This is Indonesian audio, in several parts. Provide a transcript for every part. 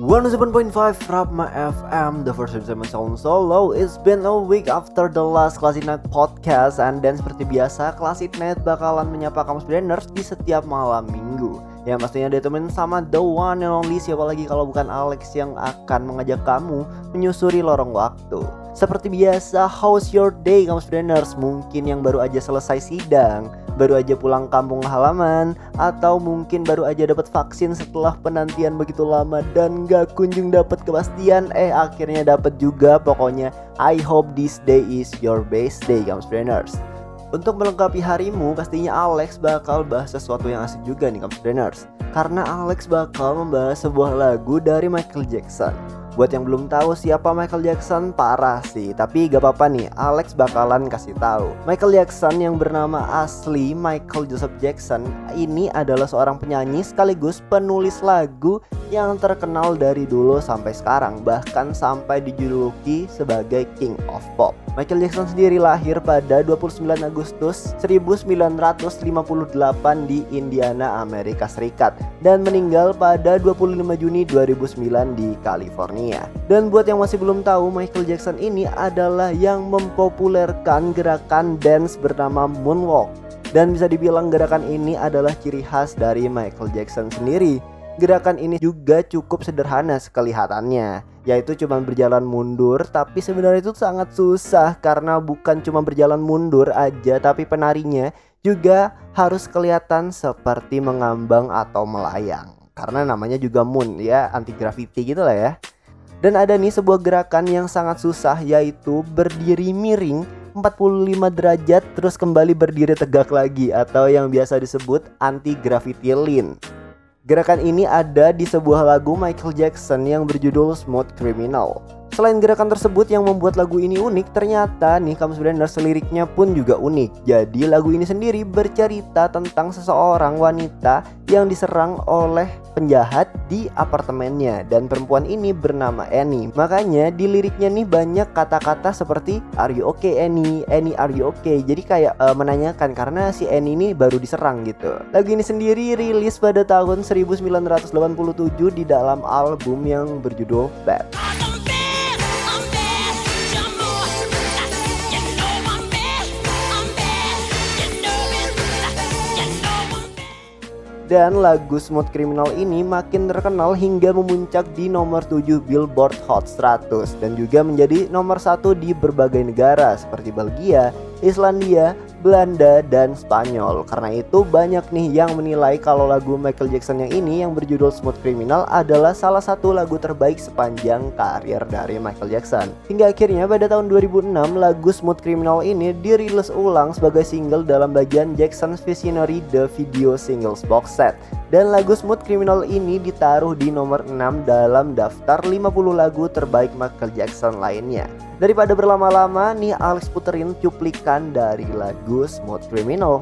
107.5 Rapma FM, the first time sound solo. It's been a week after the last Classic Night podcast, and dan seperti biasa, Classic Night bakalan menyapa kamu brainers di setiap malam minggu. Yang pastinya ditemenin sama the one and only siapa lagi kalau bukan Alex yang akan mengajak kamu menyusuri lorong waktu. Seperti biasa, how's your day kamu brainers? Mungkin yang baru aja selesai sidang, baru aja pulang kampung halaman atau mungkin baru aja dapat vaksin setelah penantian begitu lama dan gak kunjung dapat kepastian eh akhirnya dapat juga. Pokoknya I hope this day is your best day kamu trainers. Untuk melengkapi harimu pastinya Alex bakal bahas sesuatu yang asik juga nih kamu trainers. Karena Alex bakal membahas sebuah lagu dari Michael Jackson Buat yang belum tahu siapa Michael Jackson, parah sih. Tapi gak apa-apa nih, Alex bakalan kasih tahu. Michael Jackson yang bernama asli Michael Joseph Jackson ini adalah seorang penyanyi sekaligus penulis lagu yang terkenal dari dulu sampai sekarang, bahkan sampai dijuluki sebagai King of Pop. Michael Jackson sendiri lahir pada 29 Agustus 1958 di Indiana, Amerika Serikat dan meninggal pada 25 Juni 2009 di California. Dan buat yang masih belum tahu, Michael Jackson ini adalah yang mempopulerkan gerakan dance bernama moonwalk. Dan bisa dibilang gerakan ini adalah ciri khas dari Michael Jackson sendiri. Gerakan ini juga cukup sederhana sekelihatannya yaitu cuma berjalan mundur tapi sebenarnya itu sangat susah karena bukan cuma berjalan mundur aja tapi penarinya juga harus kelihatan seperti mengambang atau melayang. Karena namanya juga moon ya anti gravity gitu lah ya. Dan ada nih sebuah gerakan yang sangat susah yaitu berdiri miring 45 derajat terus kembali berdiri tegak lagi atau yang biasa disebut anti gravity lean Gerakan ini ada di sebuah lagu Michael Jackson yang berjudul Smooth Criminal. Selain gerakan tersebut yang membuat lagu ini unik, ternyata nih kamu sebenarnya seliriknya pun juga unik. Jadi lagu ini sendiri bercerita tentang seseorang wanita yang diserang oleh penjahat di apartemennya dan perempuan ini bernama Annie. Makanya di liriknya nih banyak kata-kata seperti Are you okay Annie? Annie are you okay? Jadi kayak uh, menanyakan karena si Annie ini baru diserang gitu. Lagu ini sendiri rilis pada tahun 1987 di dalam album yang berjudul Bad. Dan lagu Smooth Criminal ini makin terkenal hingga memuncak di nomor 7 Billboard Hot 100 dan juga menjadi nomor satu di berbagai negara seperti Belgia, Islandia, Belanda, dan Spanyol. Karena itu banyak nih yang menilai kalau lagu Michael Jackson yang ini yang berjudul Smooth Criminal adalah salah satu lagu terbaik sepanjang karir dari Michael Jackson. Hingga akhirnya pada tahun 2006 lagu Smooth Criminal ini dirilis ulang sebagai single dalam bagian Jackson's Visionary The Video Singles Box Set. Dan lagu Smooth Criminal ini ditaruh di nomor 6 dalam daftar 50 lagu terbaik Michael Jackson lainnya. Daripada berlama-lama nih Alex puterin cuplikan dari lagu Smooth Criminal.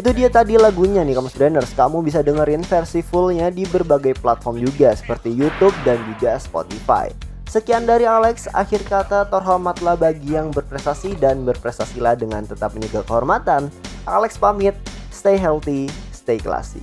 Itu dia tadi lagunya nih Kamus Branders. Kamu bisa dengerin versi fullnya di berbagai platform juga seperti YouTube dan juga Spotify. Sekian dari Alex, akhir kata terhormatlah bagi yang berprestasi dan berprestasilah dengan tetap menjaga kehormatan. Alex pamit, stay healthy, stay classy.